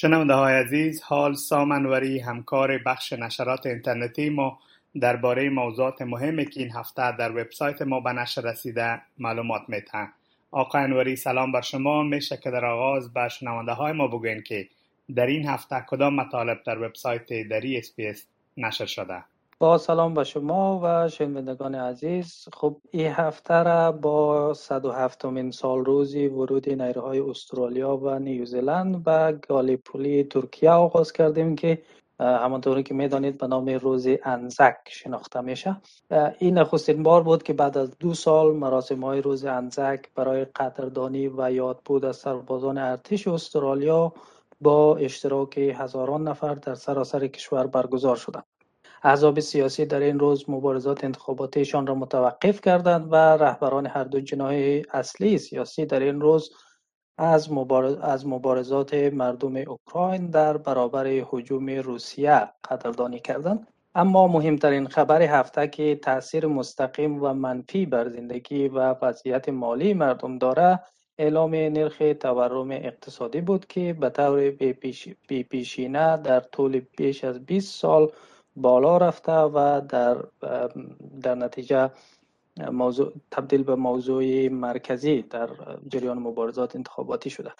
شنونده های عزیز حالا سام انوری همکار بخش نشرات اینترنتی ما درباره موضوعات مهمی که این هفته در وبسایت ما به نشر رسیده معلومات میتن آقای انوری سلام بر شما. میشه که در آغاز به شنونده های ما بگوین که در این هفته کدام مطالب در وبسایت دری SBS نشر شده؟ با سلام به شما و شنوندگان عزیز. خب این هفته را با 107 مین سالروز ورود نیروهای استرالیا و نیوزیلند و گالیپولی ترکیه آغاز کردیم که همانطوری که می‌دانید به نام روز انزک شناخته میشه. این نخستین بار بود که بعد از دو سال مراسم های روز انزک برای قدردانی و یاد بود از سربازان ارتش استرالیا با اشتراک هزاران نفر در سراسر کشور برگزار شدند. احزاب سیاسی در این روز مبارزات انتخاباتیشان را متوقف کردند و رهبران هر دو جناح اصلی سیاسی در این روز از, از مبارزات مردم اوکراین در برابر هجوم روسیه قدردانی کردند. اما مهمترین خبر هفته که تاثیر مستقیم و منفی بر زندگی و وضعیت مالی مردم داره اعلام نرخ تورم اقتصادی بود که به طور بیپیشینه در طول بیش از 20 سال بالا رفته و در, در نتیجه موضوع تبدیل به موضوع مرکزی در جریان مبارزات انتخاباتی شده.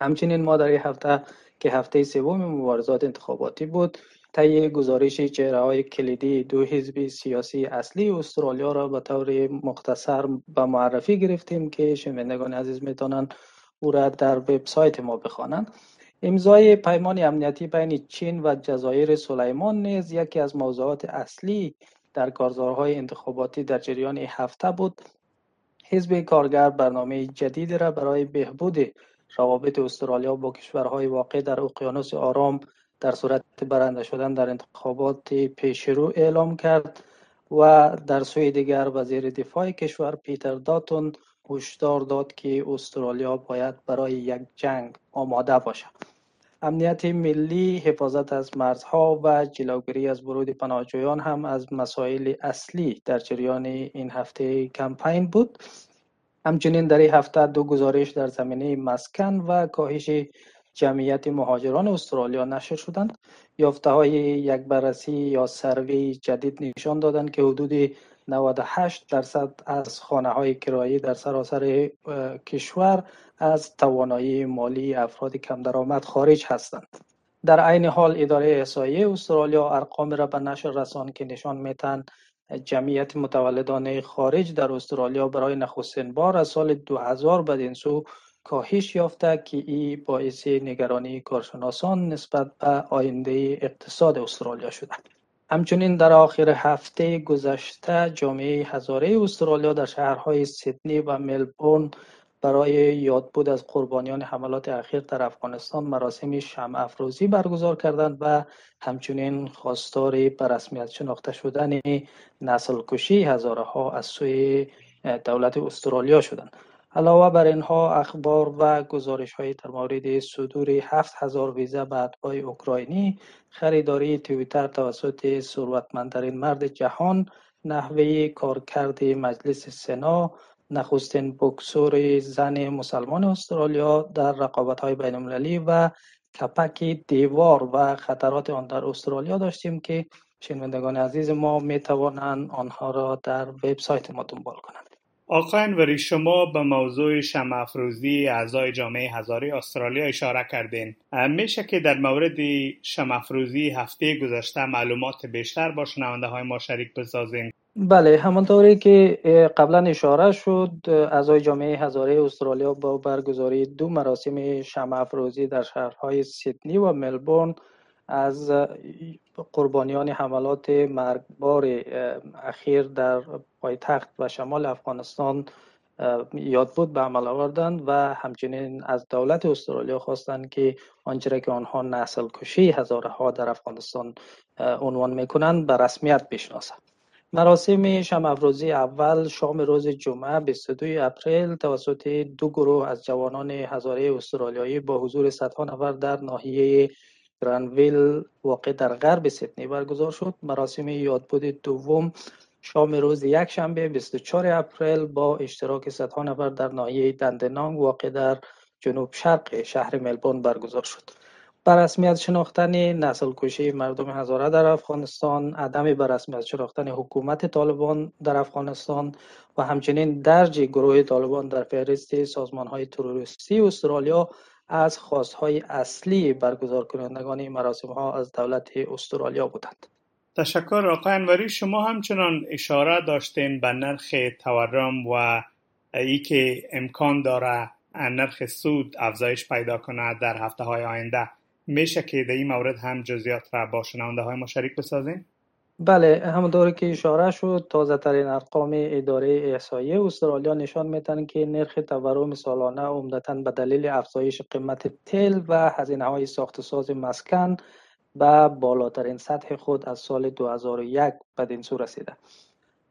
همچنین ما در هفته که هفته سوم مبارزات انتخاباتی بود طی گزارش چهره های کلیدی دو حزب سیاسی اصلی استرالیا را به طور مختصر به معرفی گرفتیم که شنوندگان عزیز می‌تونن او را در وبسایت ما بخوانند. امضای پیمان امنیتی بین چین و جزایر سلیمان نیز یکی از موضوعات اصلی در کارزارهای انتخاباتی در جریان هفته بود. حزب کارگر برنامه جدید را برای بهبود روابط استرالیا با کشورهای واقع در اقیانوس آرام در صورت برنده شدن در انتخابات پیشرو اعلام کرد و در سوی دیگر وزیر دفاع کشور پیتر داتون هشدار داد که استرالیا باید برای یک جنگ آماده باشد. امنیت ملی حفاظت از مرزها و جلوگیری از ورود پناهجویان هم از مسائل اصلی در جریان این هفته کمپین بود. همچنین در این هفته دو گزارش در زمینه مسکن و کاهش جمعیت مهاجران استرالیا نشر شدند. یافته های یک بررسی یا سروی جدید نشان دادند که حدود 98 درصد از خانه های کرایی در سراسر کشور از توانایی مالی افراد کم درآمد خارج هستند. در عین حال اداره احصایه استرالیا ارقام را به نشر رسان که نشان میتن جمعیت متولدان خارج در استرالیا برای نخستین بار از سال 2000 بدین سو کاهش یافته که ای باعث نگرانی کارشناسان نسبت به آینده اقتصاد استرالیا شده. همچنین در آخر هفته گذشته جامعه هزاره استرالیا در شهرهای سیدنی و ملبورن برای یادبود از قربانیان حملات اخیر در افغانستان مراسم شمع افروزی برگزار کردند و همچنین خواستار به رسمیت شناخته شدن نسل کشی هزاره ها از سوی دولت استرالیا شدند. علاوه بر اینها اخبار و گزارش های در مورد صدور هفت هزار ویزه به اتباع اوکراینی خریداری تویتر توسط ثروتمندترین مرد جهان نحوه کارکرد مجلس سنا نخستین بکسور زن مسلمان استرالیا در رقابت های بین المللی و کپک دیوار و خطرات آن در استرالیا داشتیم که شنوندگان عزیز ما می توانند آنها را در وبسایت ما دنبال کنند. آقای شما به موضوع شمع افروزی اعضای جامعه هزاره استرالیا اشاره کردین. میشه که در مورد شمع افروزی هفته گذشته معلومات بیشتر با شنونده های ما شریک بسازین. بله همانطوری که قبلا اشاره شد اعضای جامعه هزاره استرالیا با برگزاری دو مراسم شمع افروزی در شهرهای سیدنی و ملبورن از قربانیان حملات مرگبار اخیر در پایتخت و شمال افغانستان یاد بود به عمل آوردند و همچنین از دولت استرالیا خواستند که آنچه که آنها نسل کشی هزاره ها در افغانستان عنوان می‌کنند به رسمیت بشناسند. مراسم شم افروزی اول شام روز جمعه 22 اپریل توسط دو گروه از جوانان هزاره استرالیایی با حضور صدها نفر در ناحیه گرانویل واقع در غرب سیدنی برگزار شد. مراسم یادبود دوم شام روز یک شنبه 24 اپریل با اشتراک صدها نفر در ناحیه دندنانگ واقع در جنوب شرق شهر ملبورن برگزار شد. بر رسمیت شناختن نسل کشی مردم هزاره در افغانستان عدم بر رسمیت شناختن حکومت طالبان در افغانستان و همچنین درج گروه طالبان در فهرست سازمان های تروریستی استرالیا از خواستهای اصلی برگزار کنندگان این مراسم ها از دولت استرالیا بودند. تشکر آقای انوری شما همچنان اشاره داشتین به نرخ تورم و ای که امکان داره نرخ سود افزایش پیدا کنه در هفته های آینده. میشه که در این مورد هم جزیات را با شنونده های ما شریک بسازیم؟ بله همونطوری که اشاره شد تازه ترین ارقام اداره احصایه استرالیا نشان میتن که نرخ تورم سالانه عمدتا به دلیل افزایش قیمت تل و هزینه های ساخت ساز مسکن به بالاترین سطح خود از سال 2001 بدین سو رسیده.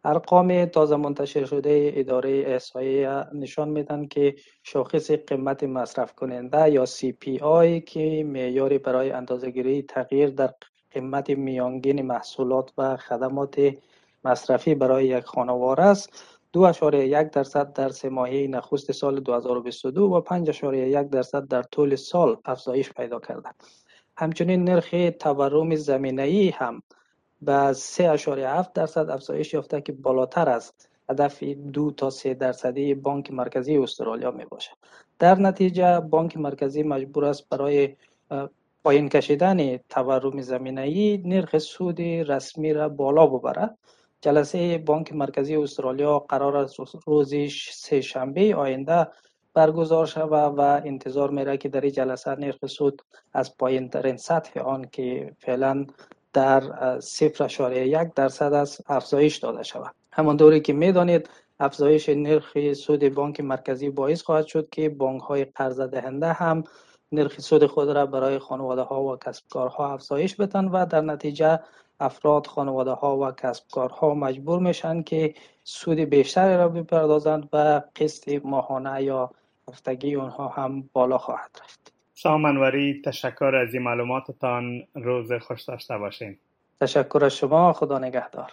ارقام تازه منتشر شده اداره احصایه نشان میدن که شاخص قیمت مصرف کننده یا CPI که معیاری برای اندازهگیری تغییر در قیمت میانگین محصولات و خدمات مصرفی برای یک خانوار است. دو اشاره یک درصد در سه ماهه نخست سال 2022 و پنج اشاره یک درصد در طول سال افزایش پیدا کرده. همچنین نرخ تورم زمینه ای هم به 3.7 درصد افزایش یافته که بالاتر از هدف دو تا سه درصدی بانک مرکزی استرالیا می باشد در نتیجه بانک مرکزی مجبور است برای پایین کشیدن تورم زمینه ای نرخ سود رسمی را بالا ببرد جلسه بانک مرکزی استرالیا قرار است روز سه شنبه آینده برگزار شود و انتظار میره که در این جلسه نرخ سود از پایین ترین سطح آن که فعلا در صفر اشاره یک درصد از افزایش داده شود. همانطوری که می‌دانید افزایش نرخ سود بانک مرکزی باعث خواهد شد که بانک های قرض دهنده هم نرخ سود خود را برای خانواده ها و کسب کارها افزایش بدن و در نتیجه افراد خانواده ها و کسب کارها مجبور میشن که سود بیشتری را بپردازند و قسط ماهانه یا هفتگی اونها هم بالا خواهد رفت. سامنوری تشکر از این معلوماتتان. روز خوش داشته باشین. تشکر از شما. خدا نگهدار.